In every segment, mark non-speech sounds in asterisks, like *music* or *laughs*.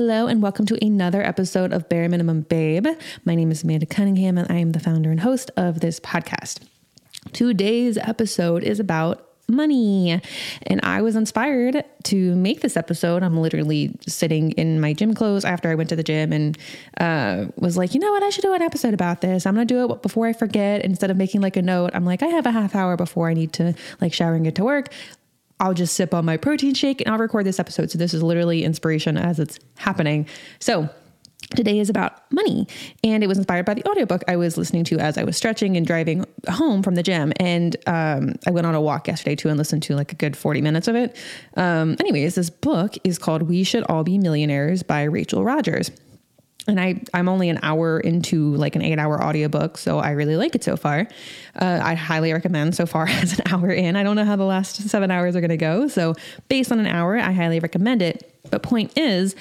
Hello, and welcome to another episode of Bare Minimum Babe. My name is Amanda Cunningham, and I am the founder and host of this podcast. Today's episode is about money. And I was inspired to make this episode. I'm literally sitting in my gym clothes after I went to the gym and uh, was like, you know what? I should do an episode about this. I'm going to do it before I forget. Instead of making like a note, I'm like, I have a half hour before I need to like shower and get to work. I'll just sip on my protein shake and I'll record this episode. So this is literally inspiration as it's happening. So today is about money and it was inspired by the audiobook i was listening to as i was stretching and driving home from the gym and um, i went on a walk yesterday too and listened to like a good 40 minutes of it um, anyways this book is called we should all be millionaires by rachel rodgers and I, I'm only an hour into like an eight hour audiobook, so I really like it so far. Uh, I highly recommend so far *laughs* as an hour in. I don't know how the last seven hours are going to go. So, based on an hour, I highly recommend it. But, point is,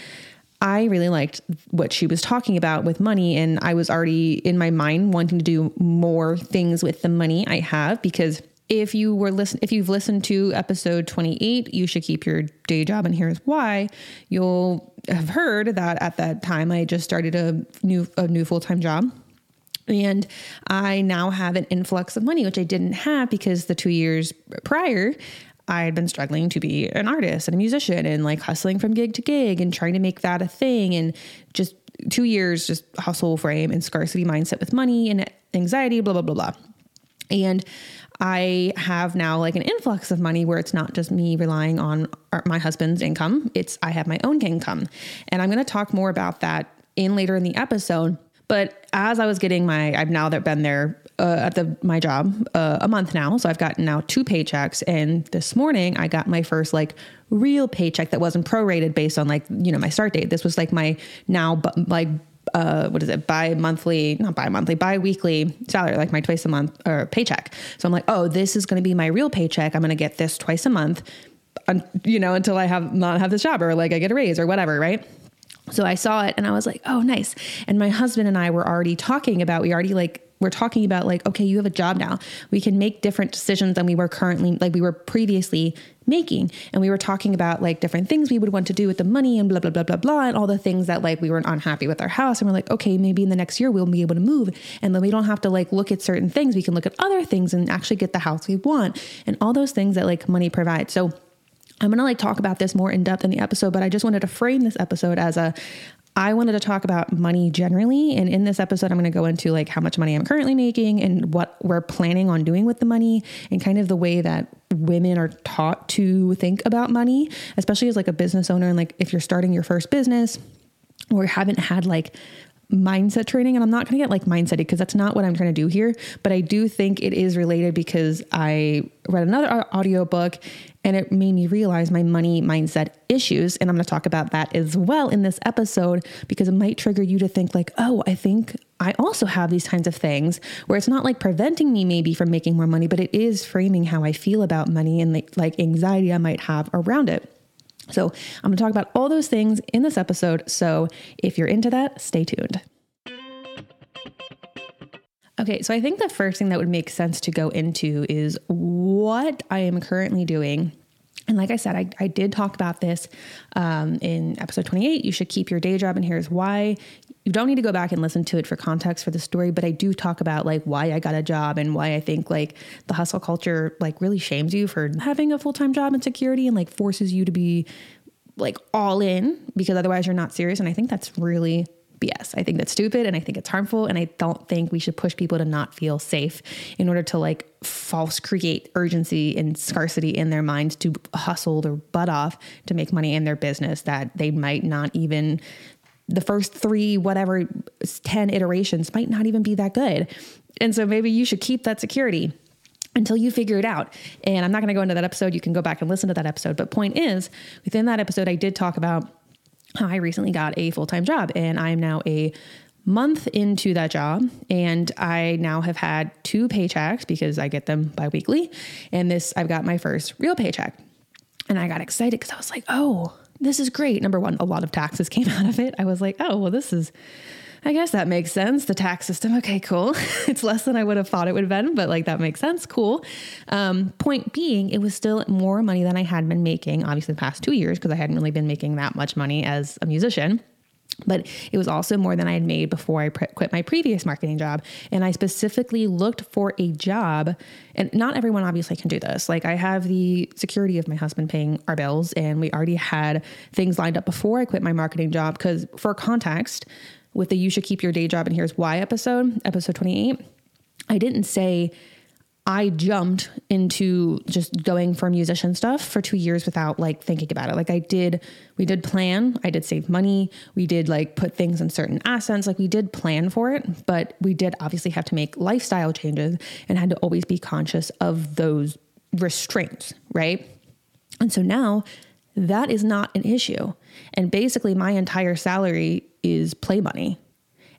I really liked what she was talking about with money, and I was already in my mind wanting to do more things with the money I have because if you were listen if you've listened to episode 28 you should keep your day job and here's why you'll have heard that at that time i just started a new a new full-time job and i now have an influx of money which i didn't have because the two years prior I had been struggling to be an artist and a musician and like hustling from gig to gig and trying to make that a thing and just two years just hustle frame and scarcity mindset with money and anxiety, blah, blah, blah, blah. And I have now like an influx of money where it's not just me relying on my husband's income, it's I have my own income. And I'm going to talk more about that in later in the episode. But as I was getting my, I've now been there uh, at the my job uh, a month now, so I've gotten now two paychecks. And this morning I got my first like real paycheck that wasn't prorated based on like you know my start date. This was like my now like uh, what is it, bi monthly, not bi monthly, bi weekly salary, like my twice a month or paycheck. So I'm like, oh, this is going to be my real paycheck. I'm going to get this twice a month, you know, until I have not have this job or like I get a raise or whatever, right? So I saw it and I was like, oh, nice. And my husband and I were already talking about, we already like we're talking about like okay you have a job now we can make different decisions than we were currently like we were previously making. And we were talking about like different things we would want to do with the money and blah blah blah blah blah and all the things that like we weren't unhappy with our house. And we're like okay maybe in the next year we'll be able to move. And then we don't have to like look at certain things. We can look at other things and actually get the house we want and all those things that like money provides. So I'm going to like talk about this more in depth in the episode, but I just wanted to frame this episode as a I wanted to talk about money generally. And in this episode, I'm going to go into like how much money I'm currently making and what we're planning on doing with the money and kind of the way that women are taught to think about money, especially as like a business owner. And like if you're starting your first business or haven't had like mindset training and I'm not going to get like mindset because that's not what I'm trying to do here but I do think it is related because I read another uh, audiobook and it made me realize my money mindset issues and I'm going to talk about that as well in this episode because it might trigger you to think like oh I think I also have these kinds of things where it's not like preventing me maybe from making more money but it is framing how I feel about money and like, like anxiety I might have around it so, I'm going to talk about all those things in this episode. So, if you're into that, stay tuned. Okay, so I think the first thing that would make sense to go into is what I am currently doing and like I said, I, I did talk about this um, in episode 28. You should keep your day job, and here's why. You don't need to go back and listen to it for context for the story, but I do talk about like why I got a job and why I think like the hustle culture like really shames you for having a full time job and security and like forces you to be like all in because otherwise you're not serious. And I think that's really BS. I think that's stupid and I think it's harmful. And I don't think we should push people to not feel safe in order to like false create urgency and scarcity in their minds to hustle their butt off to make money in their business that they might not even the first three, whatever, 10 iterations might not even be that good. And so maybe you should keep that security until you figure it out. And I'm not going to go into that episode. You can go back and listen to that episode. But point is, within that episode, I did talk about I recently got a full time job and I'm now a month into that job and I now have had two paychecks because I get them biweekly. And this, I've got my first real paycheck. And I got excited because I was like, oh, this is great. Number one, a lot of taxes *laughs* came out of it. I was like, oh, well, this is I guess that makes sense. The tax system. Okay, cool. *laughs* it's less than I would have thought it would have been, but like that makes sense. Cool. Um, point being, it was still more money than I had been making, obviously, the past two years, because I hadn't really been making that much money as a musician but it was also more than I had made before I pre- quit my previous marketing job. And I specifically looked for a job, and not everyone obviously can do this. Like, I have the security of my husband paying our bills, and we already had things lined up before I quit my marketing job. Because, for context, with the You Should Keep Your Day Job and Here's Why episode, episode 28, I didn't say, I jumped into just going for musician stuff for two years without like thinking about it. Like I did, we did plan, I did save money, we did like put things in certain assets, like we did plan for it, but we did obviously have to make lifestyle changes and had to always be conscious of those restraints, right? And so now that is not an issue. And basically, my entire salary is play money.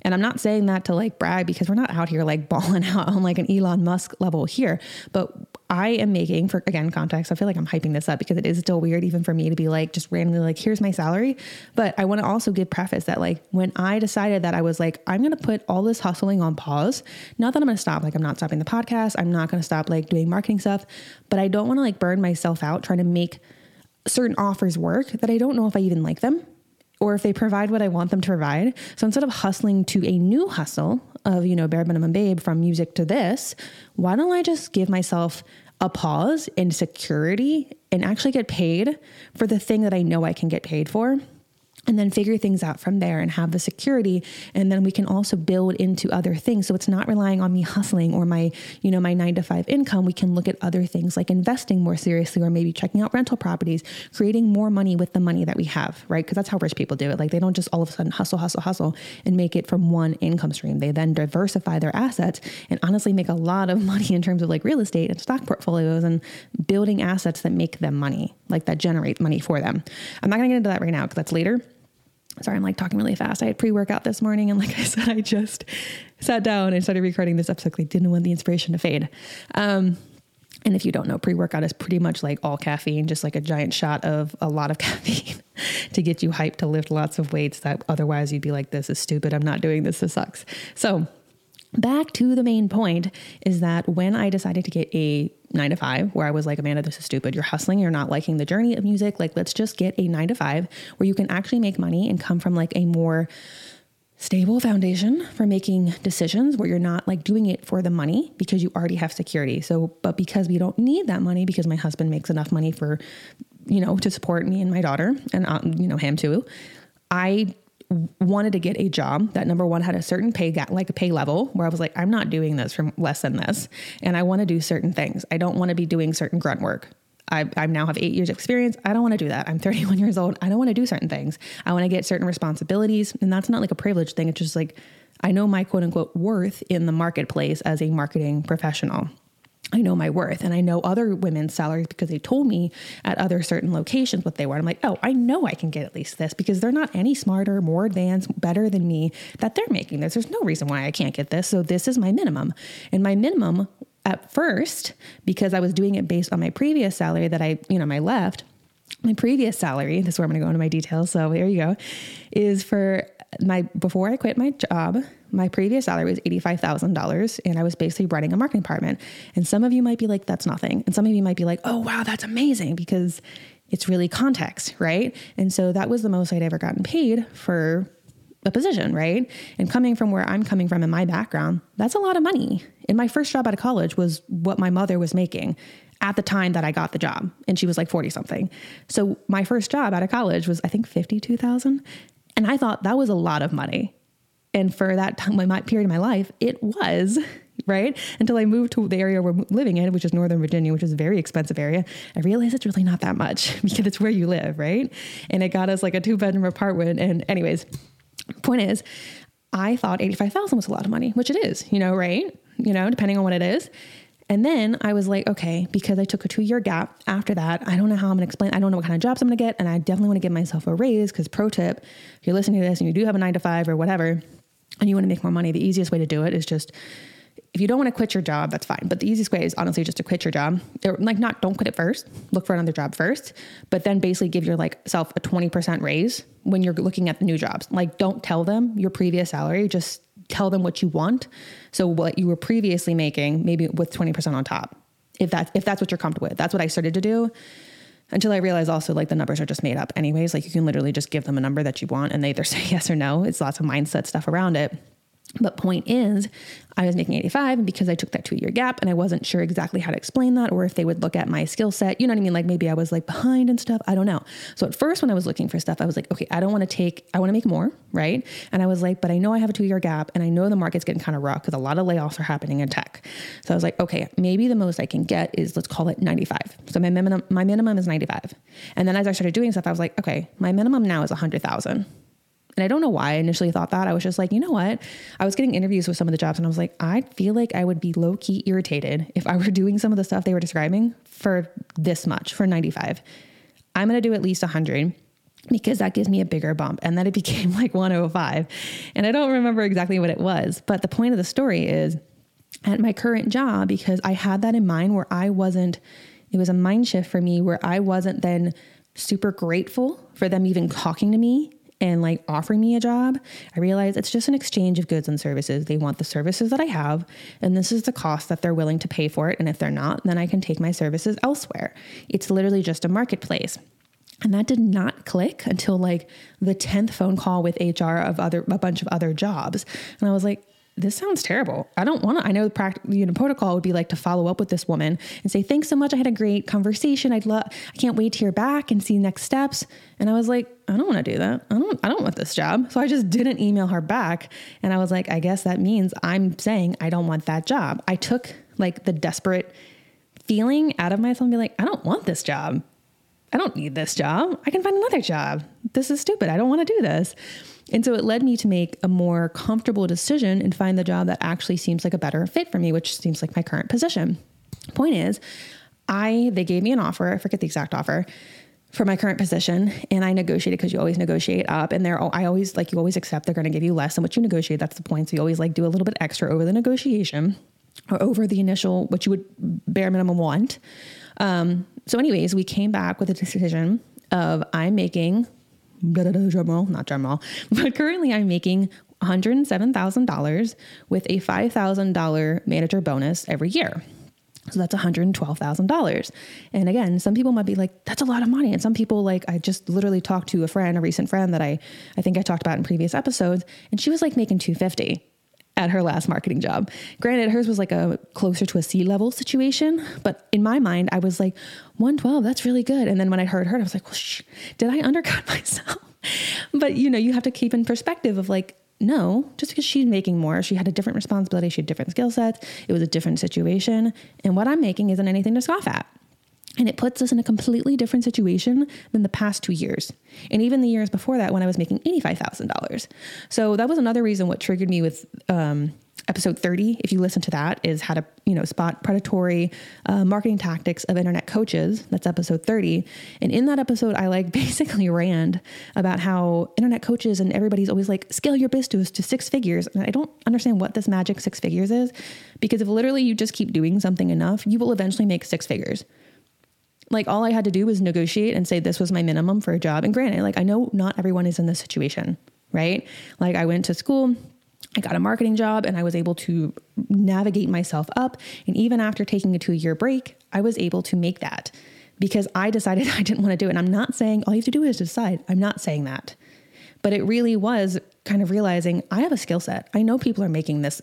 And I'm not saying that to like brag because we're not out here like *laughs* balling out on like an Elon Musk level here, but I am making for again context. I feel like I'm hyping this up because it is still weird even for me to be like just randomly like here's my salary, but I want to also give preface that like when I decided that I was like I'm going to put all this hustling on pause, not that I'm going to stop like I'm not stopping the podcast, I'm not going to stop like doing marketing stuff, but I don't want to like burn myself out trying to make certain offers work that I don't know if I even like them or if they provide what I want them to provide. So instead of hustling to a new hustle of, you know, bare minimum babe from music to this, why don't I just give myself a pause and security and actually get paid for the thing that I know I can get paid for? And then figure things out from there and have the security. And then we can also build into other things. So it's not relying on me *laughs* hustling or my you know my 9 to 5 income. We can look at other things like investing more seriously or maybe checking out rental properties creating more money with the money that we have right? Because that's how rich people do it. Like they don't just all of a sudden hustle hustle hustle and make it from one income stream. They then diversify their assets and honestly make a lot of *laughs* money in terms of like real estate and stock portfolios and building assets that make them money like that generate money for them. I'm not going to get into that right now because that's later Sorry, I'm like talking really fast. I had pre workout this morning, and like I said, I just sat down and started recording this episode. I didn't want the inspiration to fade. Um, and if you don't know, pre workout is pretty much like all caffeine, just like a giant shot of a lot of *laughs* caffeine to get you hyped to lift lots of weights that otherwise you'd be like, this is stupid. I'm not doing this. This sucks. So, back to the main point is that when I decided to get a nine to five, where I was like, Amanda, this is stupid. You're hustling. You're not liking the journey of music. Like, let's just get a nine to five where you can actually make money and come from like a more stable foundation for making decisions where you're not like doing it for the money because you already have security. So, but because we don't need that money because my husband makes enough money for, you know, to support me and my daughter and, um, you know, him too. I wanted to get a job that number one had a certain pay gap, like a pay level where I was like, I'm not doing this for less than this. And I want to do certain things. I don't want to be doing certain grunt work. I, I now have eight years experience. I don't want to do that. I'm *laughs* 31 years old. I don't want to do certain things. I want to get certain responsibilities. And that's not like a privilege thing. It's just like, I know my quote unquote worth in the marketplace as a marketing professional. I know my worth and I know other women's salaries because they told me at other certain locations what they were. I'm like, oh, I know I can get at least this because they're not any smarter, more advanced, better than me that they're making this. There's no reason why I can't get this. So this is my minimum. And my minimum at first, because I was doing it based on my previous salary that I, you know, my left, my previous salary, this is where I'm going to go into my details. So here you go, is for my before I quit my job, my previous salary was $85,000 and I was basically running a marketing department. And some of you might be like that's nothing. And some of you might be like, "Oh, wow, that's amazing" because it's really context, right? And so that was the most I'd ever gotten paid for a position, right? And coming from where I'm coming from in my background, that's a lot of money. And my first job out of college was what my mother was making at the time that I got the job and she was like 40 something. So my first job out of college was I think 52,000 and I thought that was a lot of money. And for that time, my period of my life, it was right until I moved to the area we're living in, which is Northern Virginia, which is a very expensive area. I realized it's really not that much *laughs* because it's where you live, right? And it got us like a two bedroom apartment. And anyways, point is, I thought eighty five thousand was a lot of money, which it is, you know, right? You know, depending on what it is. And then I was like, okay, because I took a two year gap after that, I don't know how I'm gonna explain, I don't know what kind of jobs I'm gonna get. And I definitely wanna give myself a raise because, pro tip, if you're listening to this and you do have a nine to five or whatever, and you wanna make more money, the easiest way to do it is just, if you don't wanna quit your job, that's fine. But the easiest way is honestly just to quit your job. Like, not don't quit it first, look for another job first, but then basically give your like self a 20% raise when you're looking at the new jobs. Like, don't tell them your previous salary, just tell them what you want. So, what you were previously making, maybe with 20% on top, if that's, if that's what you're comfortable with. That's what I started to do until I realized also like the numbers are just made up anyways. Like, you can literally just give them a number that you want and they either *laughs* say yes or no. It's lots of mindset stuff around it. But point is, I was making 85 and because I took that 2-year gap and I wasn't sure exactly how to explain that or if they would look at my skill set. You know what I mean? Like maybe I was like behind and stuff. I don't know. So at first when I was looking for stuff, I was like, okay, I don't want to take I want to make more, right? And I was like, but I know I have a 2-year gap and I know the market's getting kind of rough cuz a lot of layoffs are happening in tech. So I was like, okay, maybe the most I can get is let's call it 95. So my minimum my minimum is 95. And then as I started doing stuff, I was like, okay, my minimum now is 100,000. And I don't know why I initially thought that. I was just like, you know what? I was getting interviews with some of the jobs and I was like, I feel like I would be low key irritated if I were *laughs* doing some of the stuff they were describing for this much, for 95. I'm going to do at least 100 because that gives me a bigger bump. And then it *laughs* became like 105. And I don't remember exactly what it was. But the point of the story is at my current job, because I had that in mind where I wasn't, it was a mind shift for me where I wasn't then super grateful for them even talking to me and like offering me a job, I realize it's just an exchange of goods and services. They want the services that I have, and this is the cost that they're willing to pay for it. And if they're not, then I can take my services elsewhere. It's literally just a marketplace. And that did not click until like the 10th phone call with HR of other a bunch of other jobs. And I was like, this sounds terrible. I don't want to. I know the practical you know, protocol would be like to follow up with this woman and say, thanks so much. I had a great conversation. I'd love, I can't wait to hear back and see next steps. And I was like, I don't want to do that. I don't, I don't want this job. So I just didn't email her back. And I was like, I guess that means I'm saying I don't want that job. I took like the desperate feeling out of myself and be like, I don't want this job. I don't need this job. I can find another job. This is stupid. I don't want to do this. And so it led me to make a more comfortable decision and find the job that actually seems like a better fit for me, which seems like my current position. Point is, I they gave me an offer, I forget the exact offer for my current position and I negotiated because you always negotiate up and they're I always like you always accept they're going to give you less than what you negotiate that's the point so you always like do a little bit extra over the negotiation or over the initial what you would bare minimum want um, so anyways we came back with a decision of I'm making drum roll, not drum roll, *laughs* but currently I'm making $107,000 with a $5,000 manager bonus every year. So that's $112,000. And again, some people might be like, that's a lot of money. And some people, like, I just literally talked to a friend, a recent friend that I, I think I talked about in previous episodes, and she was like making 250 at her last marketing job. Granted, hers was like a closer to a C level situation, but in my mind, I was like, 112, that's really good. And then when I heard her, I was like, well, shh, did I undercut *laughs* myself? but you know, you have to keep in perspective of like, no, just because she's making more, she had a different responsibility, she had different skill sets, it was a different situation. And what I'm making isn't anything to scoff at. And it puts us in a completely different situation than the past two years. And even the years before that when I was making $85,000. So that was another reason what triggered me with um, episode 30 if you listen to that is how to you know spot predatory uh, marketing tactics of internet coaches that's episode 30 and in that episode i like *laughs* basically rant about how internet coaches and everybody's always like scale your business to six figures and i don't understand what this magic six figures is because if literally you just keep doing something enough you will eventually make six figures like all I had to do was negotiate and say this was my minimum for a job. And granted, like I know not everyone is in this situation, right? Like I went to school, I got a marketing job and I was able to navigate myself up. And even after taking a two year break, I was able to make that because I decided *laughs* I didn't want to do it. And I'm not saying all you have to do is decide. I'm not saying that. But it really was kind of realizing I have a skill set. I know people are making this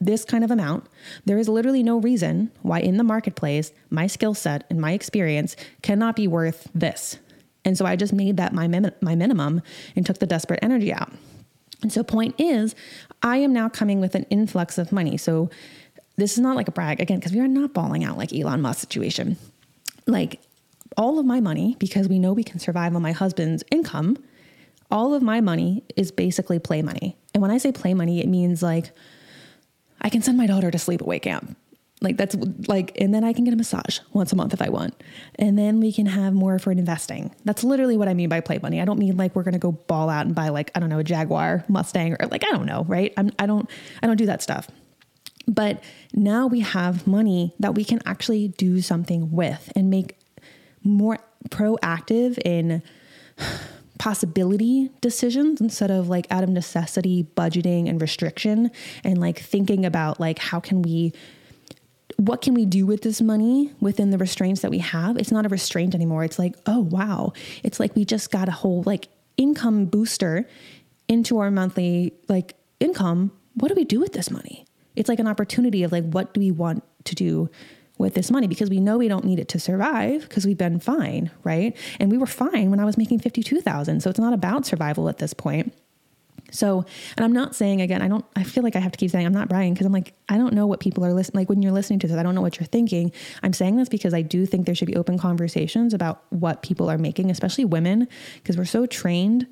this kind of amount. There is literally no reason why in the marketplace my skill set and my experience cannot be worth this. And so I just made that my my minimum and took the desperate energy out. And so point is, I am now coming with an influx of money. So this is not like a brag again because we are not balling out like Elon Musk situation. Like all of my money because we know we can survive on my husband's income all of my money is basically play money. And when I say play money, it means like I can send my daughter to sleepaway camp. Like that's like, and then I can get a massage once a month if I want. And then we can have more for investing. That's literally what I mean by play money. I don't mean like we're going to go ball out and buy like, I don't know, a Jaguar Mustang or like, I don't know, right? I'm, I don't, I don't do that stuff. But now we have money that we can actually do something with and make more proactive in possibility decisions instead of like out of necessity budgeting and restriction and like thinking about like how can we what can we do with this money within the restraints that we have? It's not a restraint anymore. It's like, oh wow. It's like we just got a whole like income booster into our monthly like income. What do we do with this money? It's like an opportunity of like what do we want to do with this money because we know we don't need it to survive because we've been fine, right? And we were fine when I was making 52,000. So it's not about survival at this point. So, and I'm not saying again, I don't, I feel like I have to keep saying I'm not bragging because I'm like, I don't know what people are listening, like when you're listening to this, I don't know what you're thinking. I'm saying this because I do think there should be open conversations about what people are making, especially women, because we're so trained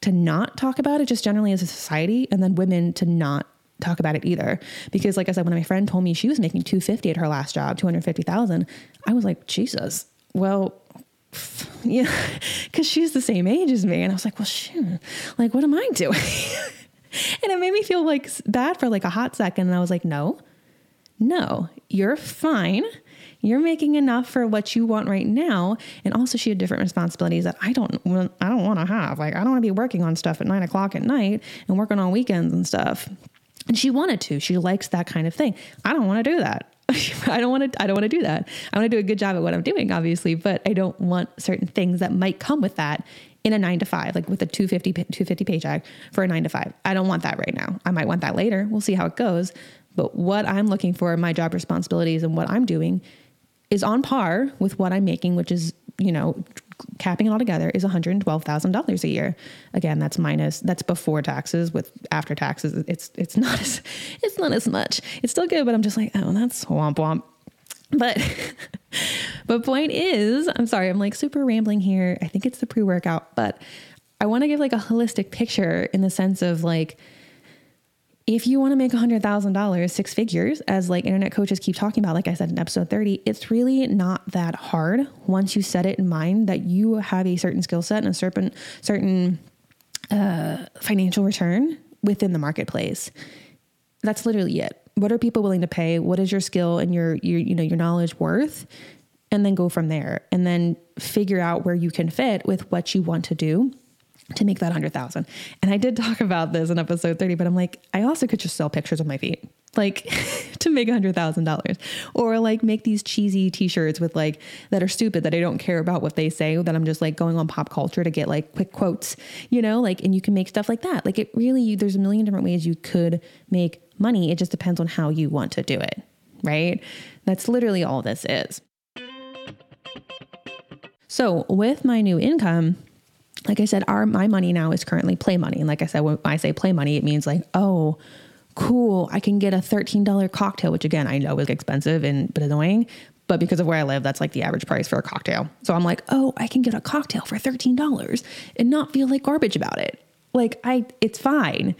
to not talk about it just generally as a society and then women to not talk about it either. Because like i said when my friend told me she was making 250 at her last job 250000 i was like jesus. Well *laughs* yeah because she's the same age as me. And i was like well shoot. Like what am i doing? *laughs* And it made me feel like bad for like a hot second. And i was like no. No. You're fine. You're making enough for what you want right now. And also she had different responsibilities that i don't i don't want to have. Like i don't want to be working on stuff at nine o'clock at night and working on weekends and stuff and she wanted to. She likes that kind of thing. I don't want *laughs* to do that. I don't want to I don't want to do that. I want to do a good job at what I'm doing obviously, but I don't want certain things that might come with that in a 9 to 5, like with a 250 250 paycheck for a 9 to 5. I don't want that right now. I might want that later. We'll see how it goes. But what I'm looking for, my job responsibilities and what I'm doing is on par with what I'm making, which is, you know, capping it all together is $112,000 a year. Again, that's minus that's before taxes with after taxes it's it's not as *laughs* it's not as much. It's still good, but I'm just like, "Oh, that's womp womp." But *laughs* but point is, I'm sorry, I'm like super rambling here. I think it's the pre-workout, but I want to give like a holistic picture in the sense of like if you want to make $100,000, six figures, as like internet coaches keep talking about, like I said in episode 30, it's really not that hard once you set it in mind that you have a certain skill set and a certain, certain uh, financial return within the marketplace. That's literally it. What are people willing to pay? What is your skill and your, your you know, your knowledge worth? And then go from there and then figure out where you can fit with what you want to do to make that 100,000. And I did talk about this in episode 30, but I'm like, I also could just sell pictures of my feet, like *laughs* to make $100,000 or like make these cheesy t-shirts with like that are stupid that I don't care about what they say, that I'm just like going on pop culture to get like quick quotes, you know, like, and you can make stuff like that. Like it really, there's a million different ways you could make money. It just depends on how you want to do it, right? That's literally all this is. So with my new income, like I said, our my money now is currently play money. And like I said, when I say play money, it means like, oh, cool, I can get a $13 cocktail, which again I know is expensive and but annoying. But because of where I live, that's like the average price for a cocktail. So I'm like, oh, I can get a cocktail for $13 and not feel like garbage about it. Like I it's fine.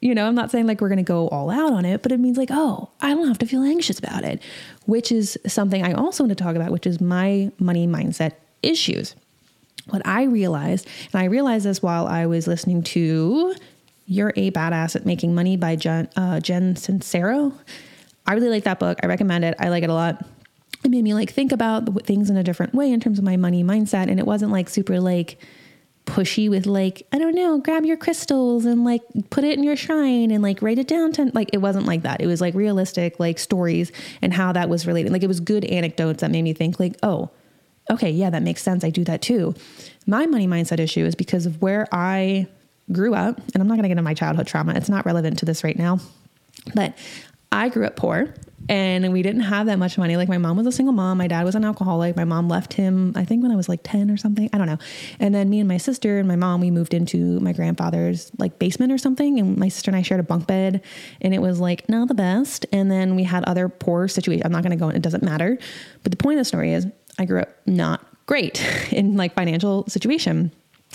You know, I'm not saying like we're gonna go all out on it, but it means like, oh, I don't have to feel anxious about it, which is something I also want to talk about, which is my money mindset issues what I realized, and I realized this while I was listening to You're a Badass at Making Money by Jen, uh, Jen Sincero. I really like that book. I recommend it. I like it a lot. It made me like think about things in a different way in terms of my money mindset. And it wasn't like super like pushy with like, I don't know, grab your crystals and like put it in your shrine and like write it down. To, like it wasn't like that. It was like realistic, like stories and how that was related. Like it was good anecdotes that made me think like, oh, okay, yeah, that makes sense. I do that too. My money mindset issue is because of where I grew up, and I'm not going to get into my childhood trauma. It's not relevant to this right now. But I grew up poor and we didn't have that much money. Like my mom was a single mom, my dad was an alcoholic. My mom left him, I think when I was like 10 or something. I don't know. And then me and my sister and my mom, we moved into my grandfather's like basement or something. And my sister and I shared a bunk bed and it was like not the best. And then we had other poor situations. I'm not going to go in, it doesn't matter. But the point of the story is I grew up not great *laughs* in like financial situation.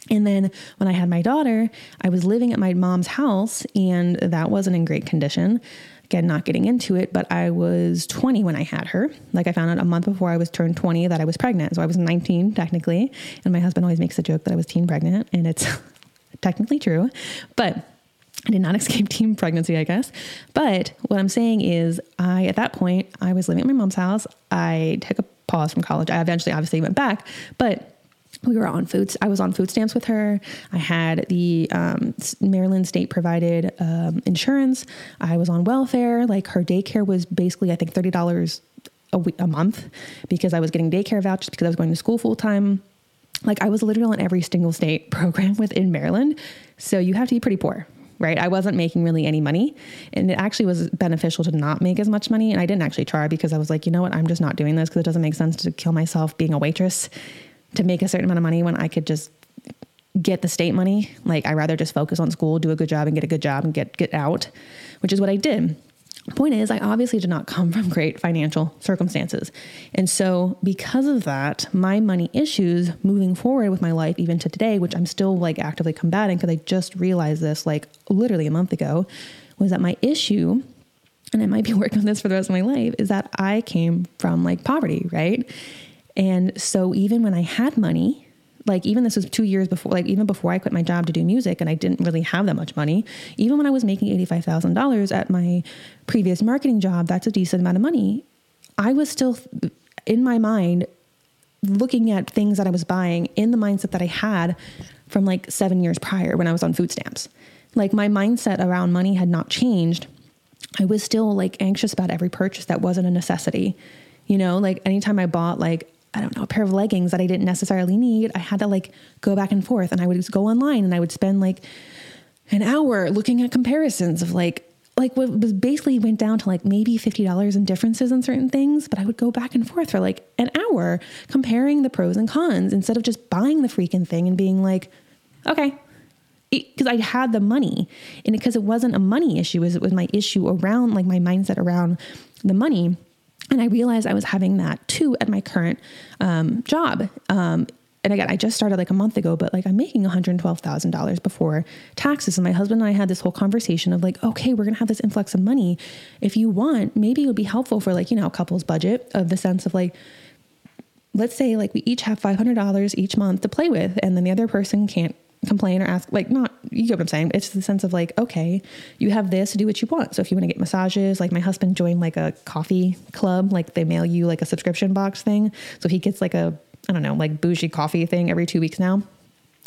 And then when I had my daughter, I was living at my mom's house and that wasn't in great condition. Again, not getting into it, but I was 20 when I had her. Like I found out a month before I was turned 20 that I was pregnant. So I was 19 technically. And my husband always makes the joke that I was teen pregnant and it's *laughs* technically true. But I did not *laughs* escape teen pregnancy, I guess. But what I'm saying is, I, at that point, I was living at my mom's house. I took a pause from college. I eventually obviously went back, but we were on foods. I was on food stamps with her. I had the um, Maryland state provided um, insurance. I was on welfare. Like her daycare was basically, I think, thirty dollars a week, a month because I was getting daycare vouchers because I was going to school full time. Like I was literally on every single state *laughs* program within Maryland. So you have to be pretty poor, right? I wasn't making really any money. And it actually was beneficial to not make as much money. And I didn't actually try because I was like, you know what? I'm just not doing this because it doesn't make sense to kill myself being a waitress to make a certain amount of money when I could just get the state money. Like I rather just focus on school, do a good job and get a good job and get get out, which is what I did. Point is, I obviously did not come from great financial circumstances. And so, because of that, my money issues moving forward with my life, even to today, which I'm still like actively combating because I just realized this like literally a month ago, was that my issue, and I might be *laughs* working on this for the rest of my life, is that I came from like poverty, right? And so, even when I had money, like even this was two years before like even before i quit my job to do music and i didn't really have that much money even when i was making $85000 at my previous marketing job that's a decent amount of money. I was still in my mind looking at things that i was buying in the mindset that i had from like seven years prior when i was on food stamps. Like my mindset around money had not changed. I was still like anxious about every purchase that wasn't a necessity. You know like anytime i bought like I don't know, a pair of leggings that I didn't necessarily need, I had to like go back and forth and I would go online and I would spend like an hour looking at comparisons of like like what was basically went down to like maybe $50 in differences in certain things, but I would go back and forth for like an hour comparing the pros and cons instead of just buying the freaking thing and being like, okay, because I had the money. And because it wasn't a money issue, it was my issue around like my mindset around the money and I realized I was having that too at my current um, job. Um, and again, I just started like a month ago, but like I'm making $112,000 before taxes. And my husband and I had this whole conversation of like, okay, we're going to have this influx of money. If you want, maybe it would be helpful for like, you know, a couple's budget of the sense of like, let's say like we each have $500 each month to play with, and then the other person can't complain or ask like not you get what i'm saying it's the sense of like okay you have this do what you want so if you want to get massages like my husband joined like a coffee club like they mail you like a subscription box thing so he gets like a i don't know like bougie coffee thing every two weeks now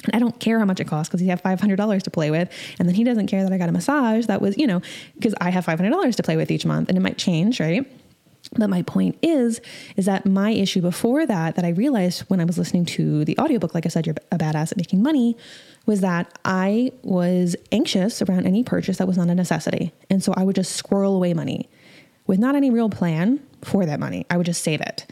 and I don't care how much it costs because he have $500 to play with. And then he doesn't care that I got a massage that was, you know, because I have $500 to play with each month and it might change, right? But my point is, is that my issue before that, that I realized when I was listening to the audiobook, like I said, you're a badass at making money, was that I was anxious around any purchase that was not a necessity. And so I would just squirrel away money with not any real plan for that money. I would just save it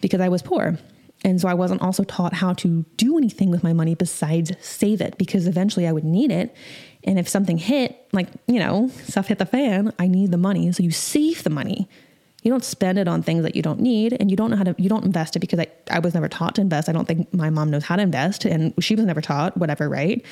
because I was poor. And so I wasn't also taught how to do anything with my money besides save it because eventually I would need it. And if something hit, like, you know, stuff hit the fan, I need the money. So you save the money you don't spend it on things that you don't need and you don't know how to you don't invest it because I, I was never taught to invest. I don't think my mom knows how to invest and she was never taught whatever right?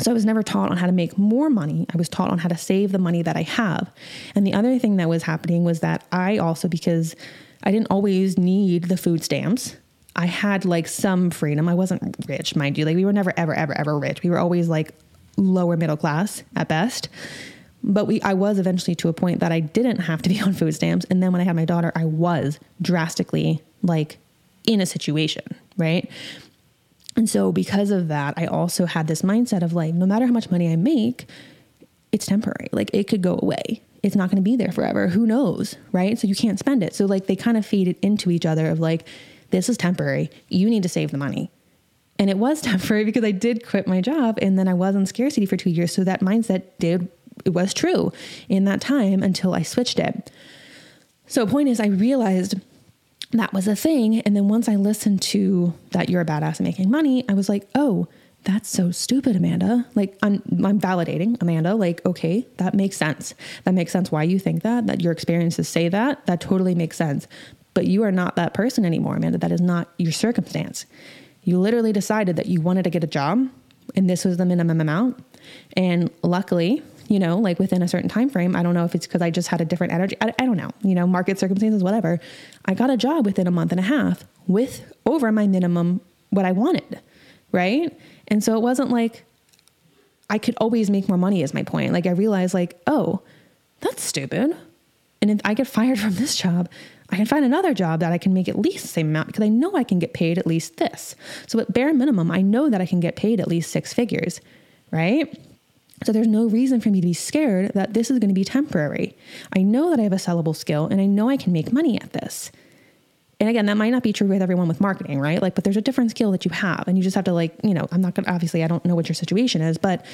So i was never taught on how to make more money. I was taught on how to save the money that i have. And the other thing that was happening was that i also because i didn't always need the food stamps i had like some freedom. I wasn't rich mind you. Like we were never ever ever ever rich. We were always like lower middle class at best but we, I was eventually to a point that I didn't have to be *laughs* on food stamps. And then when I had my daughter, I was drastically like in a situation, right? And so because of that, I also had this mindset of like, no matter how much money I make, it's temporary. Like it could go away. It's not going to be there forever. Who knows, right? So you can't spend it. So like they kind of feed it into each other of like, this is temporary. You need to save the money. And it was *laughs* temporary because I did quit my job and then I was in scarcity for two years. So that mindset did it was true in that time until I switched it. So, point is, I realized that was a thing. And then once I listened to that you're a badass making money, I was like, oh, that's so stupid, Amanda. Like, I'm, I'm validating Amanda. Like, okay, that makes sense. That makes sense why you think that, that your experiences say that. That totally makes sense. But you are not that person anymore, Amanda. That is not your circumstance. You literally decided that you wanted to get a job and this was the minimum amount. And luckily, you know, like within a certain time frame. I don't know if it's because I just had a different energy. I, I don't know, you know, market circumstances, whatever. I got a job within a month and a half with over my minimum what I wanted, right? And so it wasn't like I could always make more money. Is my point. Like I realized, like, oh, that's stupid. And if I get fired *laughs* from this job, I can find another job that I can make at least the same amount because I know I can get paid at least this. So at bare minimum, I know that I can get paid at least six figures, right? So there's no reason for me to be scared that this is going to be temporary. I know that I have a sellable skill and I know I can make money at this. And again, that might not be true with everyone with marketing, right? Like, but there's a different skill that you have and you just have to like, you know, I'm not going to obviously I don't know what your situation is, but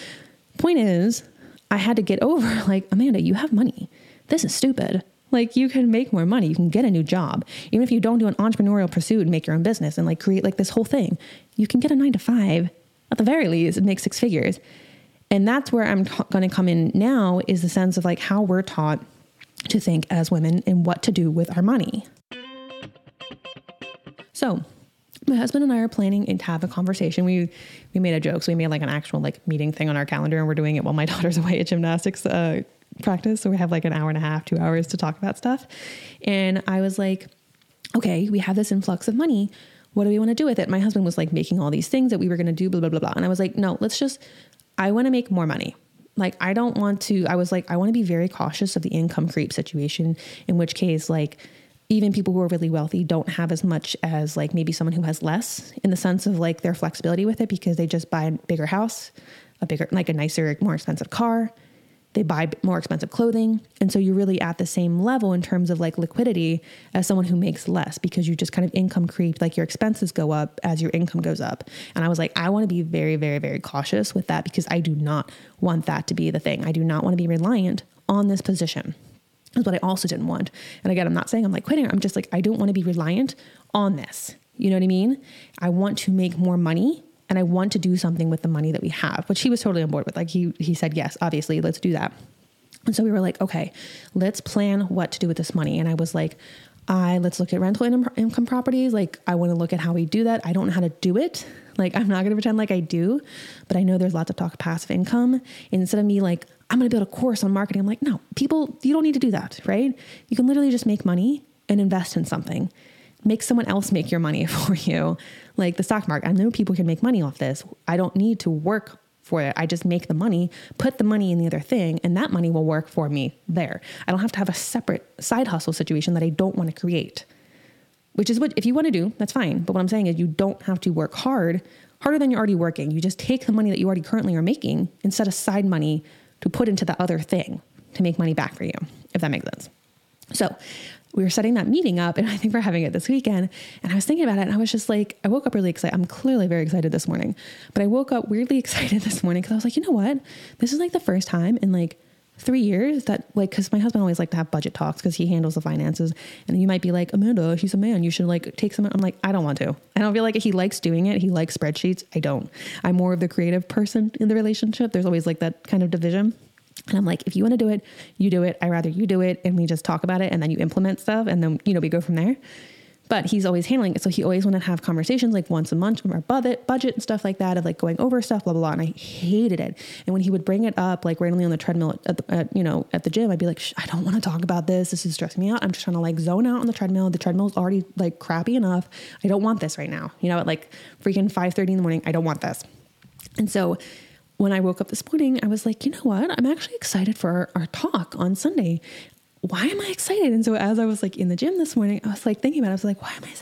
point is I had to get over *laughs* like, Amanda, you have money. This is stupid. Like you can make more money. You can get a new job. Even if you don't do an entrepreneurial pursuit and make your own business and like create like this whole thing, you can get a nine to five at the very least and make six figures. And that's where I'm t- going to come in now is the sense of like how we're taught to think as women and what to do with our money. So, my husband and I are planning to have a conversation. We we made a joke, so we made like an actual like meeting thing on our calendar, and we're doing it while my *laughs* daughter's away at gymnastics uh, practice. So we have like an hour and a half, two hours to talk about stuff. And I was like, okay, we have this influx of money. What do we want to do with it? My husband was like making all these things that we were going to do, blah blah blah blah. And I was like, no, let's just. I want to make more money. Like I don't want to. I was like, I want to be very cautious of the income creep situation. In which case, like even people who are really wealthy don't have as much as like maybe someone who has less in the sense of like their flexibility with it because they just buy a bigger house, a bigger, like a nicer, more expensive car. They buy more expensive clothing. And so you're really at the same level in terms of like liquidity as someone who makes less because you just kind of income creep, like your expenses go up as your income goes up. And I was like, I want to be very, very, very cautious with that because I do not want that to be the thing. I do not want to be reliant on this position is what I also didn't want. And again, I'm not saying I'm like quitting. I'm just like, I don't want to be reliant on this. You know what I mean? I want to make more money and I want to do something with the money that we have, which he was totally on board with. Like he he said, yes, obviously, let's do that. And so we were like, okay, let's plan what to do with this money. And I was like, I let's look at rental income properties. Like I want to look at how we do that. I don't know how to do it. Like I'm not going to pretend like I do, but I know there's lots of talk passive income. Instead of me like I'm going to build a course on marketing. I'm like, no, people, you don't need to do that, right? You can literally just make money and invest in something. Make someone else make your money *laughs* for you. Like the stock market. I know people can make money off this. I don't need to work for it. I just make the money, put the money in the other thing, and that money will work for me there. I don't have to have a separate side hustle situation that I don't want to create. Which is what, if you want to do, that's fine. But what I'm saying is, you don't have to work hard, harder than you're already working. You just take the money that you already currently are making and set aside money to put into the other thing to make money back for you, if that makes sense. So we were setting that meeting up, and I think we're having it this weekend. And I was thinking about it, and I was just like, I woke up really excited. I'm clearly very excited this morning, but I woke up weirdly *laughs* excited this morning because I was like, you know what? This is like the first time in like three years that like because my husband always like to have budget talks because he handles the finances and you might be like amanda he's a man you should like take some i'm like i don't want to i don't feel like he likes doing it he likes spreadsheets i don't i'm more of the creative person in the relationship there's always like that kind of division and I'm like, if you want to do it, you do it. I rather you do it and we just talk about it and then you implement stuff and then, you know, we go from there. But he's always handling it. So he always wanted to have conversations like once a month from our budget, budget and stuff like that of like going over stuff, blah, blah, blah. And I hated it. And when he would bring it up, like randomly on the treadmill at, the, at you know, at the gym, I'd be like, I don't want to talk about this. This is stressing me out. I'm just trying to like zone out on the treadmill. The treadmill's already like crappy enough. I don't want this right now. You know, at like freaking 5.30 in the morning, I don't want this. And so when I woke up this morning, I was like, you know what? I'm actually excited for our, our talk on Sunday why am I excited? And so as I was like in the gym this morning, I was like thinking about it. I was like, why am I?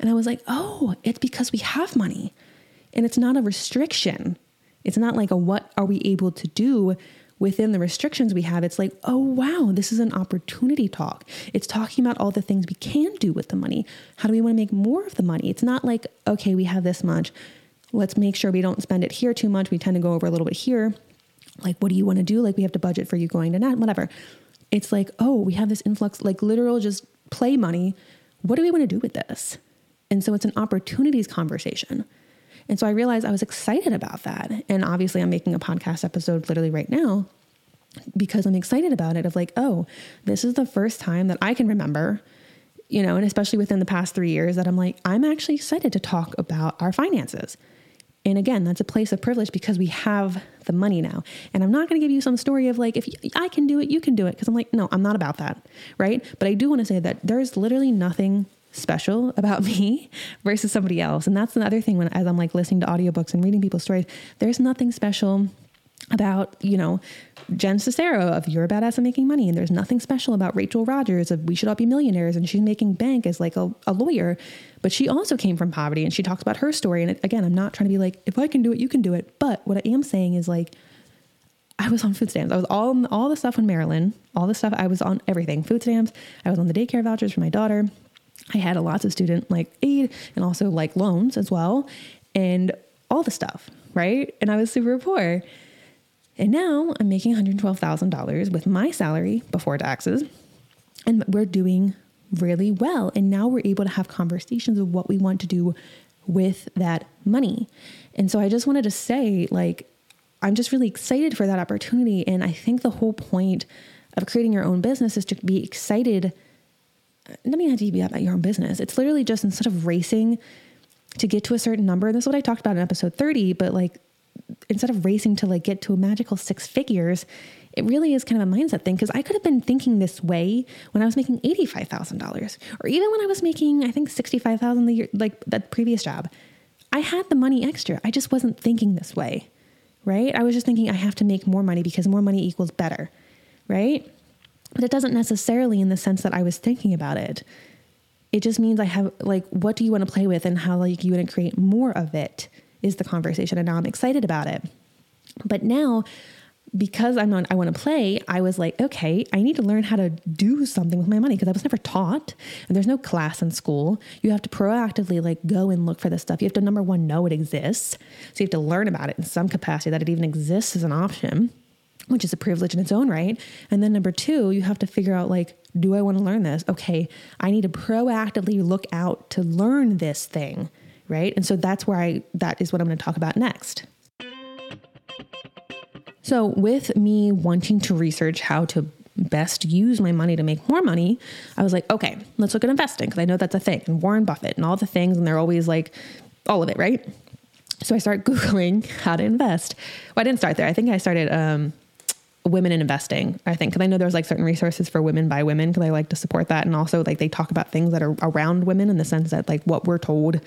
And I was like, oh, it's because we have money and it's not a restriction. It's not like a what are we able to do within the restrictions we have. It's like, oh, wow, this is an opportunity talk. It's talking about all the things we can do with the money. How do we want to make more of the money? It's not like, okay, we have this much. Let's make sure we don't spend it here too much. We tend to go over a little bit here. Like, what do you want to do? Like, we have to budget for you going to net, whatever it's like, oh, we have this influx, like literal just play money. What do we want to do with this? And so it's an opportunities conversation. And so I realized I was excited about that. And obviously, I'm making a podcast episode literally right now because I'm excited about it of like, oh, this is the first time that I can remember, you know, and especially within the past three years that I'm like, I'm actually excited to talk about our finances. And again, that's a place of privilege because we have the money now. And I'm not going to give you some story of like, if I can do it, you can do it. Because I'm like, no, I'm not about that. Right. But I do want to say that there's literally nothing special about *laughs* me versus somebody else. And that's another thing when, as I'm like listening to audiobooks and reading people's stories, there's nothing special about, you know, Jen Sincero of You're a Badass at Making Money. And there's nothing special about Rachel Rodgers of We Should All Be Millionaires. And she's making bank as like a, a lawyer, but she also came from poverty and she talks about her story. And again, I'm not trying to be like, if I can do it, you can do it. But what I am saying is like, I was on food stamps. I was all all the stuff in Maryland, all the stuff. I was on everything. Food stamps. I was on the daycare vouchers for my daughter. I had a lots of student like aid and also like loans as well, and all the stuff, right? And I was super poor. And now I'm making $112,000 with my salary before taxes. And we're doing really well. And now we're able to have conversations of what we want to do with that money. And so I just wanted to say, like, I'm just really excited for that opportunity. And I think the whole point of creating your own business is to be excited. It doesn't even have to be about your own business. It's literally just instead of racing to get to a certain number, and this is what I talked about in episode 30, but like instead of racing to like get to a magical six figures, it really is kind of a mindset thing because I could have been thinking this way when I was making $85,000 or even when I was making I think 65,000 the year like that previous job. I had the money extra. I just wasn't thinking this way. Right? I was just thinking I have to make more money because more money equals better. Right? But it doesn't necessarily in the sense that I was thinking about it. It just means I have like what do you want to play with and how like you want to create more of it is the conversation. And now I'm excited about it. But now, because I'm not, I want to play, I was like, okay, I need to learn how to do something with my money because I was never taught and there's no class in school. You have to proactively like go and look for this stuff. You have to, number one, know it exists. So you have to learn about it in some capacity that it even exists as an option, which is a privilege in its own right. And then number two, you have to figure out like, do I want to learn this? Okay, I need to proactively look out to learn this thing right? And so that's where I that is what I'm going to talk about next. So, with me wanting to research how to best use my money to make more money, I was like, okay, let's look at investing because I know that's a thing, and Warren Buffett and all the things, and they're always like all of it, right? So I start *laughs* Googling how to invest. Well, I didn't start there. I think I started um, women in investing, I think, because I know there's like certain resources for women by women because I like to support that. And also, like, they talk about things that are around women in the sense that, like, what we're told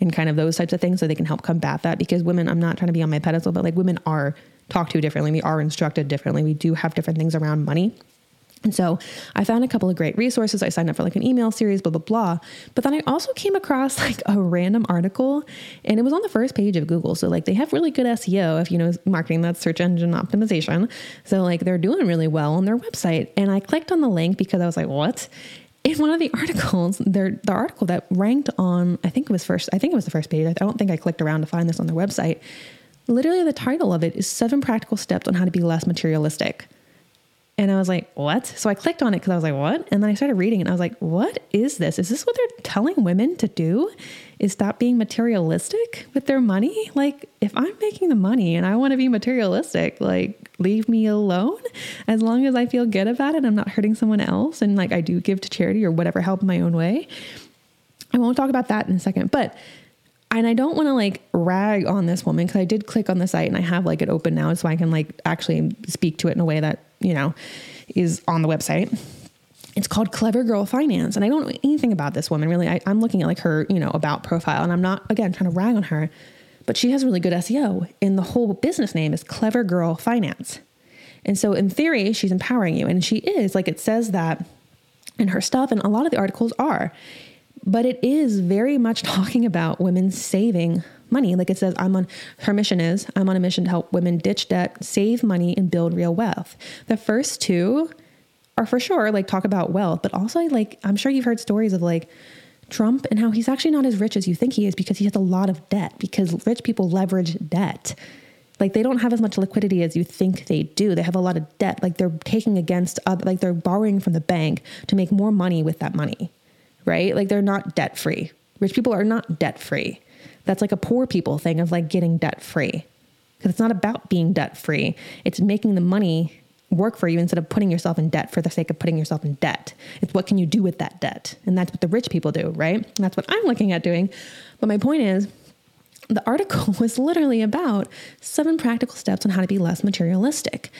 and kind of those types of things so they can help combat that because women i'm not trying to be on my pedestal but like women are talked to differently we are instructed differently we do have different things around money and so I found a couple of great resources. I signed up for like an email series, blah, blah, blah. But then I also came across *laughs* like a random article and it was on the first page of Google. So like they have really good SEO if you know marketing, that's search engine optimization. So like they're doing really well on their website. And I clicked on the link because I was like, what? In one of the *laughs* articles, the article that ranked on, I think it was first, I think it was the first page. I don't think I clicked around to find this on their website. Literally, the title of it is Seven Practical Steps on How to Be Less Materialistic. And I was like, what? So I clicked on it because I was like, what? And then I started reading and I was like, what is this? Is this what they're telling women to do? Is stop being materialistic with their money? Like, if I'm making the money and I want to be materialistic, like, leave me alone as long as I feel good about it. And I'm not hurting someone else. And like, I do give to charity or whatever, help in my own way. I won't talk about that in a second. But and I don't want to like rag on this woman because I did click on the site and I have like it open now so I can like actually speak to it in a way that, you know, is on the website. It's called Clever Girl Finance. And I don't know anything about this woman really. I, I'm looking at like her, you know, about profile and I'm not, again, trying to rag on her, but she has really good SEO. And the whole business name is Clever Girl Finance. And so in theory, she's empowering you. And she is, like it says that in her stuff, and a lot of the articles are but it is very much *laughs* talking about women saving money. Like it says, I'm on her mission is I'm on a mission to help women ditch debt, save money, and build real wealth. The first two are for sure like talk about wealth, but also like I'm sure you've heard stories of like Trump and how he's actually not as rich as you think he is because he has a lot of debt because rich people leverage debt. Like they don't have as much liquidity as you think they do. They have a lot of debt. Like they're taking against other, like they're borrowing from the bank to make more money with that money right? Like they're not debt free. Rich people are not debt free. That's like a poor people thing of like getting debt free. Because it's not about being debt free, it's making the money work for you instead of putting yourself in debt for the sake of putting yourself in debt. It's what can you do with that debt? And that's what the rich people do, right? And that's what I'm looking at doing. But my point is, the article *laughs* was literally about seven practical steps on how to be less materialistic.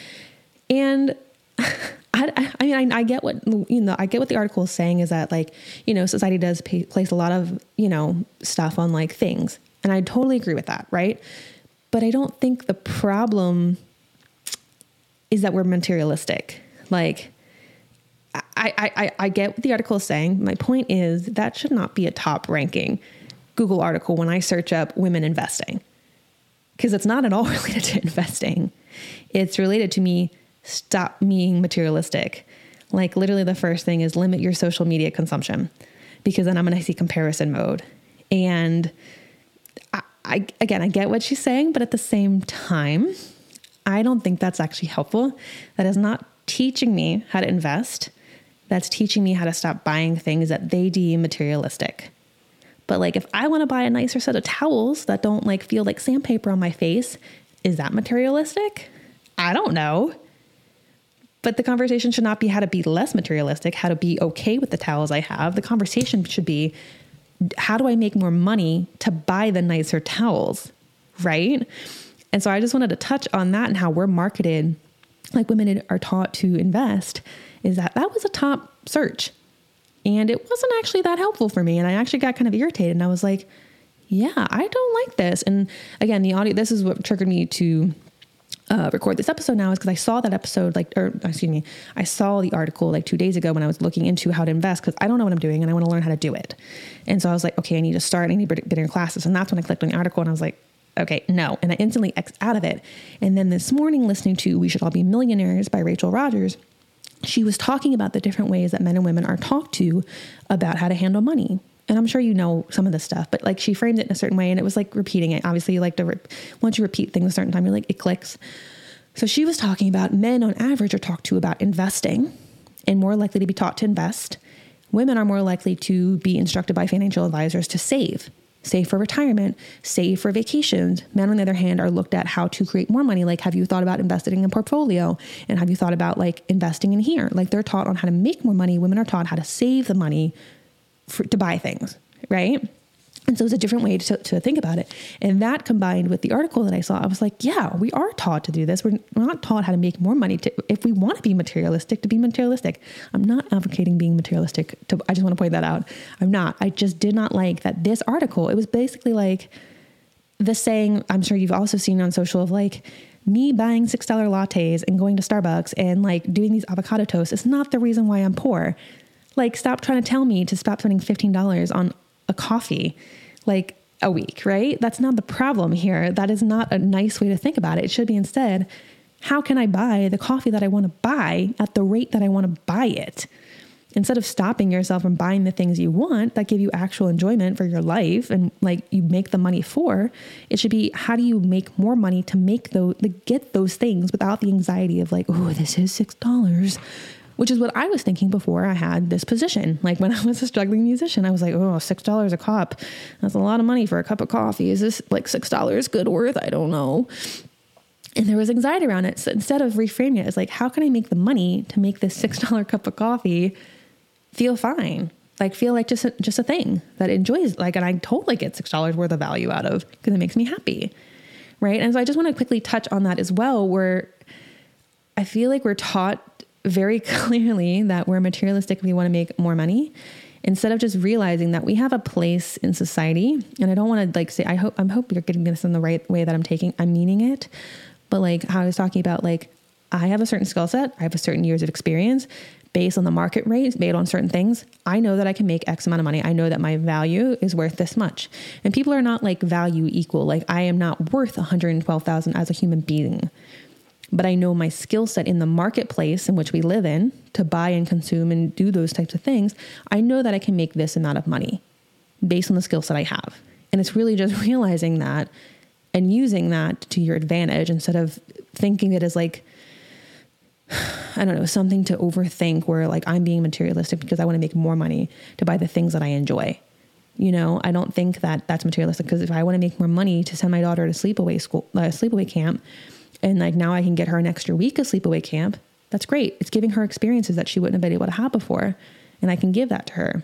And *laughs* I, I mean, I, I, get what you know. I get what the article is saying is that like you know society does place a lot of you know stuff on like things, and I totally agree with that, right? But I don't think the problem is that we're materialistic. Like, I, I, I, get what the article is saying. My point is that should not be a top ranking Google article when I search up women investing because it's not at all *laughs* related to investing. It's related to me stop being materialistic. Like literally the first thing is limit your social media consumption because then I'm going to see comparison mode. And I, I, again, I get what she's saying, but at the same time, I don't think that's actually helpful. That is not teaching me how to invest. That's teaching me how to stop buying things that they deem materialistic. But like if I want to buy a nicer set of towels that don't like feel like sandpaper on my face, is that materialistic? I don't know. But the conversation should not be how to be less materialistic, how to be okay with the towels I have. The conversation should be how do I make more money to buy the nicer towels, right? And so I just wanted to touch on that and how we're marketed like women are taught to invest is that that was a top search and it wasn't actually that helpful for me. And I actually got kind of irritated and I was like, yeah, I don't like this. And again, the audio, this is what triggered me to uh, record this episode now is because I saw that episode, like, or excuse me, I saw the article like two days ago when I was looking into how to invest because I don't know what I'm doing and I want to learn how to do it. And so I was like, okay, I need to start, I need beginner classes. And that's when I clicked on the article and I was like, okay, no. And I instantly X out of it. And then this morning, listening to We Should All Be Millionaires by Rachel Rodgers, she was talking about the different ways that men and women are talked to about how to handle money. And I'm sure you know some of this stuff, but like she framed it in a certain way and it was like repeating it. Obviously, you like to, re- once you repeat things a certain time, you're like, it clicks. So she was talking about men on average are talked to about investing and more likely to be taught to invest. Women are more likely to be instructed by financial advisors to save save for retirement, save for vacations. Men, on the other hand, are looked at how to create more money. Like, have you thought about investing in a portfolio? And have you thought about like investing in here? Like, they're taught on how to make more money. Women are taught how to save the money for, to buy things, right? And so it's a different way to, to think about it. And that combined with the article that I saw, I was like, yeah, we are taught to do this. We're, we're not taught how to make more money to, if we want to be materialistic, to be materialistic. I'm not advocating being materialistic. To, I just want to point that out. I'm not. I just did not like that this article, it was basically like the saying, I'm sure you've also seen on social of like, me buying $6 lattes and going to Starbucks and like doing these avocado toasts is not the reason why I'm poor. Like, stop trying to tell me to stop spending $15 on a coffee like a week, right? That's not the problem here. That is not a nice way to think about it. It should be instead, how can I buy the coffee that I want to buy at the rate that I want to buy it? Instead of stopping yourself from buying the things you want that give you actual enjoyment for your life and like you make the money for, it should be how do you make more money to make those to get those things without the anxiety of like, oh, this is six dollars which is what I was thinking before I had this position. Like when *laughs* I was a struggling musician, I was like, oh, $6 a cup. That's a lot of money for a cup of coffee. Is this like $6 good worth? I don't know. And there was anxiety around it. So instead of reframing it as like, how can I make the money to make this $6 cup of coffee feel fine? Like feel like just a, just a thing that enjoys like, and I totally get $6 worth of value out of because it makes me happy. Right. And so I just want to quickly touch on that as well, where I feel like we're taught very *laughs* clearly that we're materialistic we want to make more money instead of just realizing that we have a place in society. And i don't want to like say i hope i hope you're getting this in the right way that i'm taking i'm meaning it. But like how i was talking about like i have a certain skill set i have a certain years of experience. Based on the market rate based on certain things i know that i can make x amount of money. I know that my value is worth this much. And people are not like value equal. Like i am not worth 112000 as a human being but I know my skill set in the marketplace in which we live in to buy and consume and do those types of things, I know that I can make this amount of money based on the skill set I have. And it's really just *laughs* realizing that and using that to your advantage instead of thinking it as like, *sighs* I don't know, something to overthink where like I'm being materialistic because I want to make more money to buy the things that I enjoy. You know, I don't think that that's materialistic because if I want to make more money to send my daughter to sleepaway school, uh, sleepaway camp, and like now I can get her an extra week of sleepaway camp. That's great. It's giving her experiences that she wouldn't have been able to have before. And I can give that to her.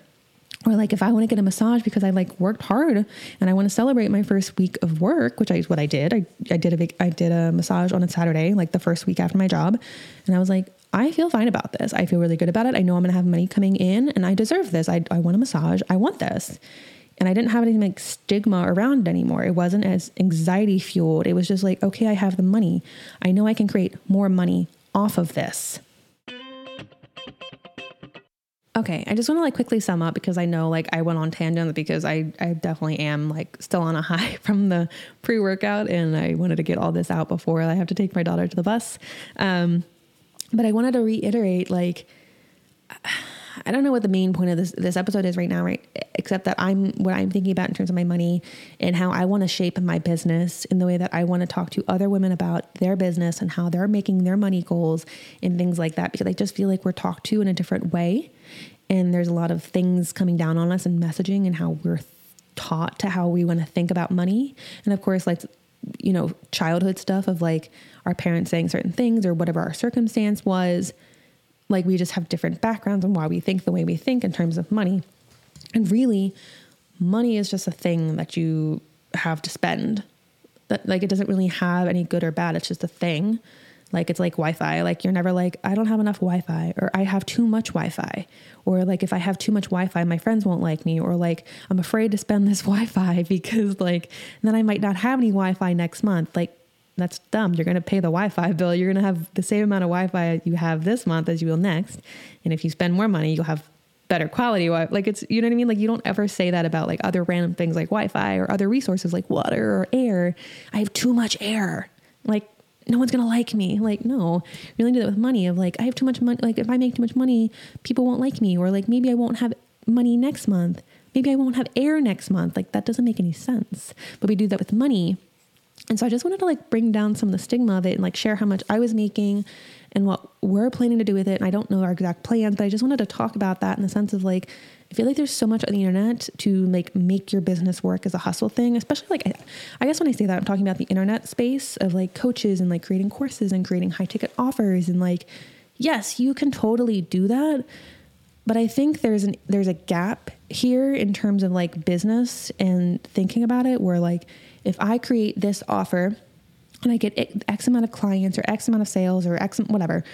Or like if I want to get a massage because I like worked hard and I want to celebrate my first week of work, which is what I did. I, I did a big, I did a massage on a Saturday, like the first week after my job. And I was like, I feel fine about this. I feel really good about it. I know I'm going to have money coming in and I deserve this. I, I want a massage. I want this and I didn't have any like stigma around anymore. It wasn't as anxiety fueled. It was just like, okay, I have the money. I know I can create more money off of this. Okay, I just want to like quickly sum up because I know like I went on tangents because I I definitely am like still on a *laughs* high from the pre-workout and I wanted to get all this out before I have to take my daughter to the bus. Um but I wanted to reiterate like I don't know what the main point of this this episode is right now, right? Except that I'm what I'm thinking about in terms of my money and how I want to shape my business in the way that I want to talk to other women about their business and how they're making their money goals and things like that because I just feel like we're talked to in a different way and there's a lot of things coming down on us and messaging and how we're taught to how we want to think about money. And of course, like you know, childhood stuff of like our parents saying certain things or whatever our circumstance was like we just have different backgrounds and why we think the way we think in terms of money. And really, money is just a thing that you have to spend. That like it doesn't really have any good or bad. It's just a thing. Like it's like Wi-Fi. Like you're never like I don't have enough Wi-Fi or I have too much Wi-Fi or like if I have too much Wi-Fi my friends won't like me or like I'm afraid to spend this *laughs* Wi-Fi because like then I might not have any Wi-Fi next month. Like that's dumb. You're going to pay the Wi Fi bill. You're going to have the same amount of Wi Fi you have this month as you will next. And if you spend more money, you'll have better quality Like it's, you know what I mean? Like you don't ever say that about like other random things like Wi Fi or other resources like water or air. I have too much air. Like no one's going to like me. Like, no, you really do that with money of like, I have too much money. Like if I make too much money, people won't like me. Or like maybe I won't have money next month. Maybe I won't have air next month. Like that doesn't make any sense. But we do that with money and so I just wanted to like bring down some of the stigma of it and like share how much I was making and what we're planning to do with it. And I don't know our exact plans, but I just wanted to talk about that in the sense of like, I feel like there's so much on the internet to like make your business work as a hustle thing, especially like, I guess when I say that, I'm talking about the internet space of like coaches and like creating courses and creating high ticket offers. And like, yes, you can totally do that. But I think there's an, there's a gap here in terms of like business and thinking about it where like, if I create this offer and I get X amount of clients or X amount of sales or X whatever,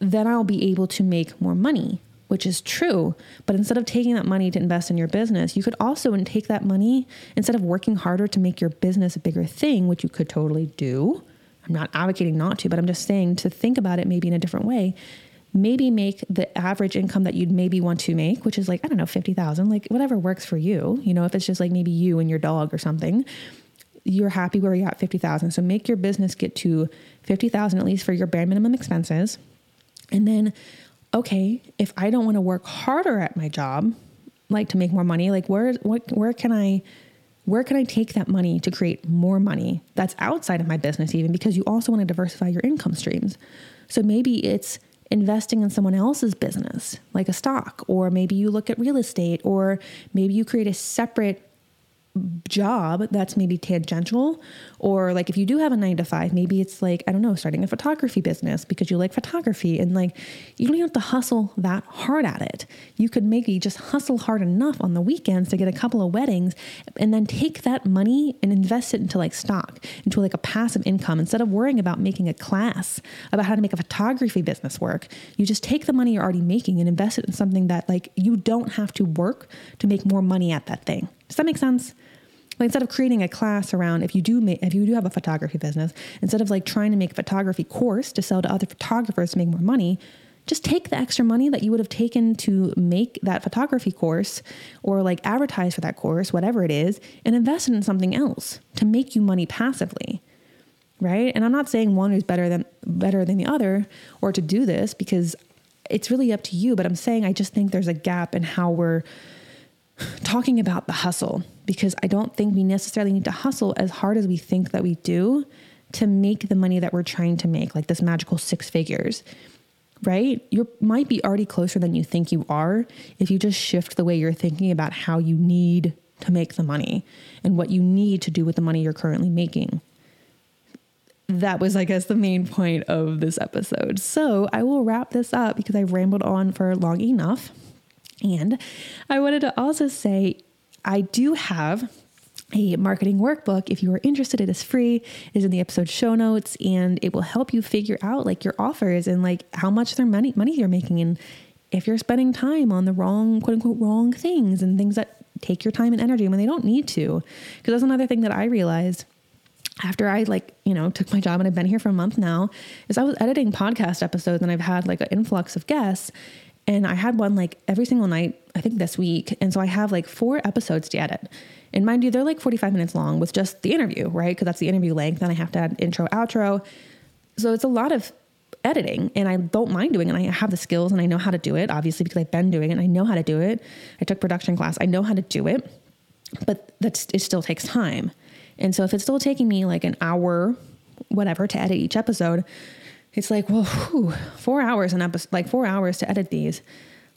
then I'll be able to make more money, which is true. But instead of taking that money to invest in your business, you could also take that money instead of working harder to make your business a bigger thing, which you could totally do. I'm not advocating not to, but I'm just saying to think about it maybe in a different way. Maybe make the average income that you'd maybe want to make, which is like, I don't know, 50,000, like whatever works for you. You know, if it's just like maybe you and your dog or something, you're happy where you're at 50,000. So make your business get to 50,000 at least for your bare minimum expenses. And then okay, if I don't want to work harder at my job, like to make more money, like where what where can I where can I take that money to create more money that's outside of my business even because you also want to diversify your income streams. So maybe it's investing in someone else's business, like a stock, or maybe you look at real estate, or maybe you create a separate job that's maybe tangential or like if you do have a 9 to 5 maybe it's like I don't know starting a photography business because you like photography and like you don't have to hustle that hard at it. You could maybe just hustle hard enough on the weekends to get a couple of weddings and then take that money and invest it into like stock into like a passive income. Instead of worrying about making a class about how to make a photography business work you just take the money you're already making and invest it in something that like you don't have to work to make more money at that thing does that make sense? Like instead of creating a class around if you do if you do have a photography business, instead of like trying to make a photography course to sell to other photographers to make more money, just take the extra money that you would have taken to make that photography course or like advertise for that course, whatever it is, and invest it in something else to make you money passively. Right? And I'm not saying one is better than better than the other or to do this because it's really up to you, but I'm saying I just think there's a gap in how we're talking about the hustle because I don't think we necessarily need to hustle as hard as we think that we do to make the money that we're trying to make, like this magical six figures, right? You might be already closer than you think you are if you just shift the way you're thinking about how you need to make the money and what you need to do with the money you're currently making. That was, I guess, the main point of this episode. So I will wrap this up because I've rambled on for long enough. And I wanted to also say I do have a marketing workbook. If you are interested, it is free. It is in the episode show notes and it will help you figure out like your offers and like how much their money money you're making and if you're spending time on the wrong quote unquote wrong things and things that take your time and energy when they don't need to. Because that's another thing that I realized after I like, you know, took my job and I've been here for a month now, is I was editing podcast episodes and I've had like an influx of guests. And I had one like every single night, I think this week. And so I have like four episodes to edit. And mind you, they're like 45 minutes long with just the interview, right? Because that's the interview length. Then I have to add intro, outro. So it's a lot of editing and I don't mind doing it. And I have the skills and I know how to do it, obviously, because I've been doing it and I know how to do it. I took production class, I know how to do it, but that's it still takes time. And so if it's still taking me like an hour, whatever, to edit each episode, it's like, well, whew, four hours an episode, like four hours to edit these.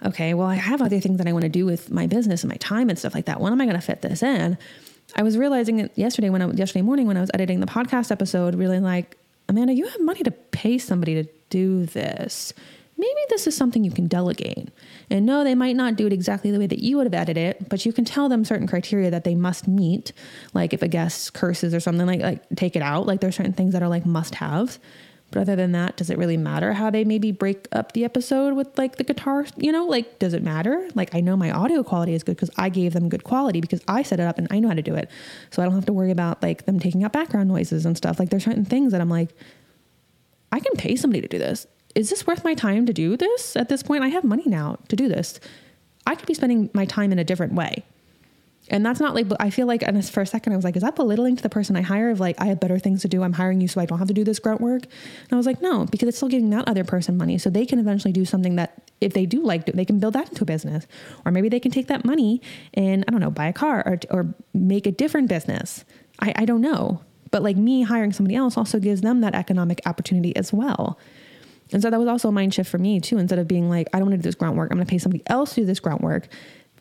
Okay, well, I have other things that I want to do with my business and my time and stuff like that. When am I going to fit this in? I was realizing it yesterday when I yesterday morning when I was editing the podcast episode, really like, Amanda, you have money to pay somebody to do this. Maybe this is something you can delegate. And no, they might not do it exactly the way that you would have edited it, but you can tell them certain criteria that they must meet. Like if a guest curses or something, like like take it out. Like there's certain things that are like must haves. But other than that, does it really matter how they maybe break up the episode with like the guitar? You know, like does it matter? Like I know my audio quality is good because I gave them good quality because I set it up and I know how to do it. So I don't have to worry about like them taking out background noises and stuff. Like there's certain things that I'm like, I can pay somebody to do this is this worth my time to do this at this point? I have money now to do this. I could be spending my time in a different way. And that's not like, I feel like, and for a second, I was like, is that belittling to the person I hire of like, I have better things to do. I'm hiring you so I don't have to do this grunt work. And I was like, no, because it's still giving that other person money. So they can eventually do something that if they do like, they can build that into a business. Or maybe they can take that money and, I don't know, buy a car or, or make a different business. I, I don't know. But like me hiring somebody else also gives them that economic opportunity as well. And so that was also a mind shift for me too. Instead of being like, I don't want to do this grunt work, I'm going to pay somebody else to do this grunt work.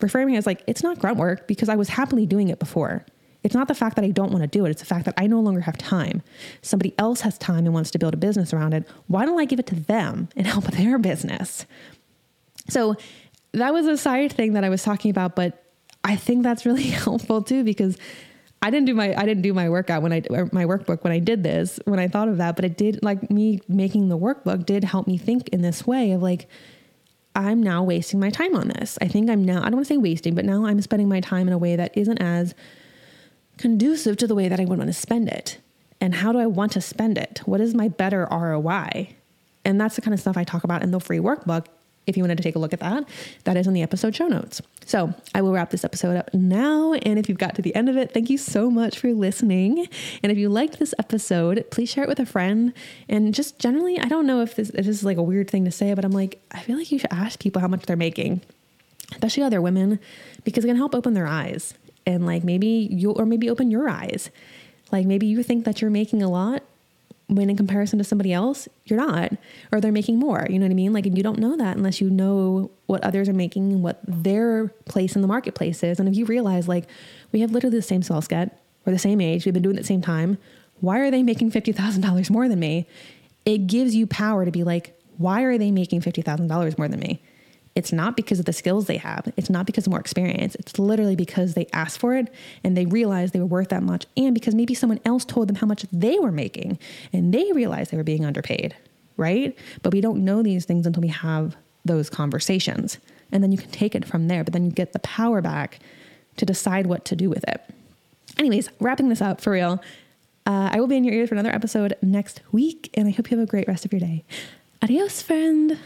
Reframing as like, it's not grunt work because I was happily doing it before. It's not the fact that I don't want to do it. It's the fact that I no longer have time. Somebody else has time and wants to build a business around it. Why don't I give it to them and *laughs* help their business? So that was a side thing that I was talking about, but I think that's really *laughs* helpful too because I didn't do my I didn't do my workout when I my workbook when I did this when I thought of that, but it did like me making the workbook did help me think in this way of like I'm now wasting my time on this. I think I'm now I don't want to say wasting, but now I'm spending my time in a way that isn't as conducive to the way that I would want to spend it. And how do I want to spend it? What is my better ROI? And that's the kind of stuff I talk about in the free workbook if you wanted to take a look at that, that is in the episode show notes. So I will wrap this episode up now. And if you've got to the end of it, thank you so much for listening. And if you liked this episode, please share it with a friend. And just generally, I don't know if this, if this is like a weird thing to say, but I'm like, I feel like you should ask people how much they're making, especially other women, because it can help open their eyes. And like maybe you, or maybe open your eyes. Like maybe you think that you're making a lot when in comparison to somebody else, you're not, or they're making more. You know what I mean? Like, and you don't know that unless you know what others are making and what their place in the marketplace is. And if you realize, like, we have literally the same skill set, we're the same age, we've been doing it the same time. Why are they making $50,000 more than me? It gives you power to be like, why are they making $50,000 more than me? It's not because of the skills they have. It's not because of more experience. It's literally because they asked for it and they realized they were worth that much. And because maybe someone else told them how much they were making and they realized they were being underpaid, right? But we don't know these things until we have those conversations. And then you can take it from there. But then you get the power back to decide what to do with it. Anyways, wrapping this up for real. Uh, I will be in your ears for another episode next week, and I hope you have a great rest of your day. Adios, friend.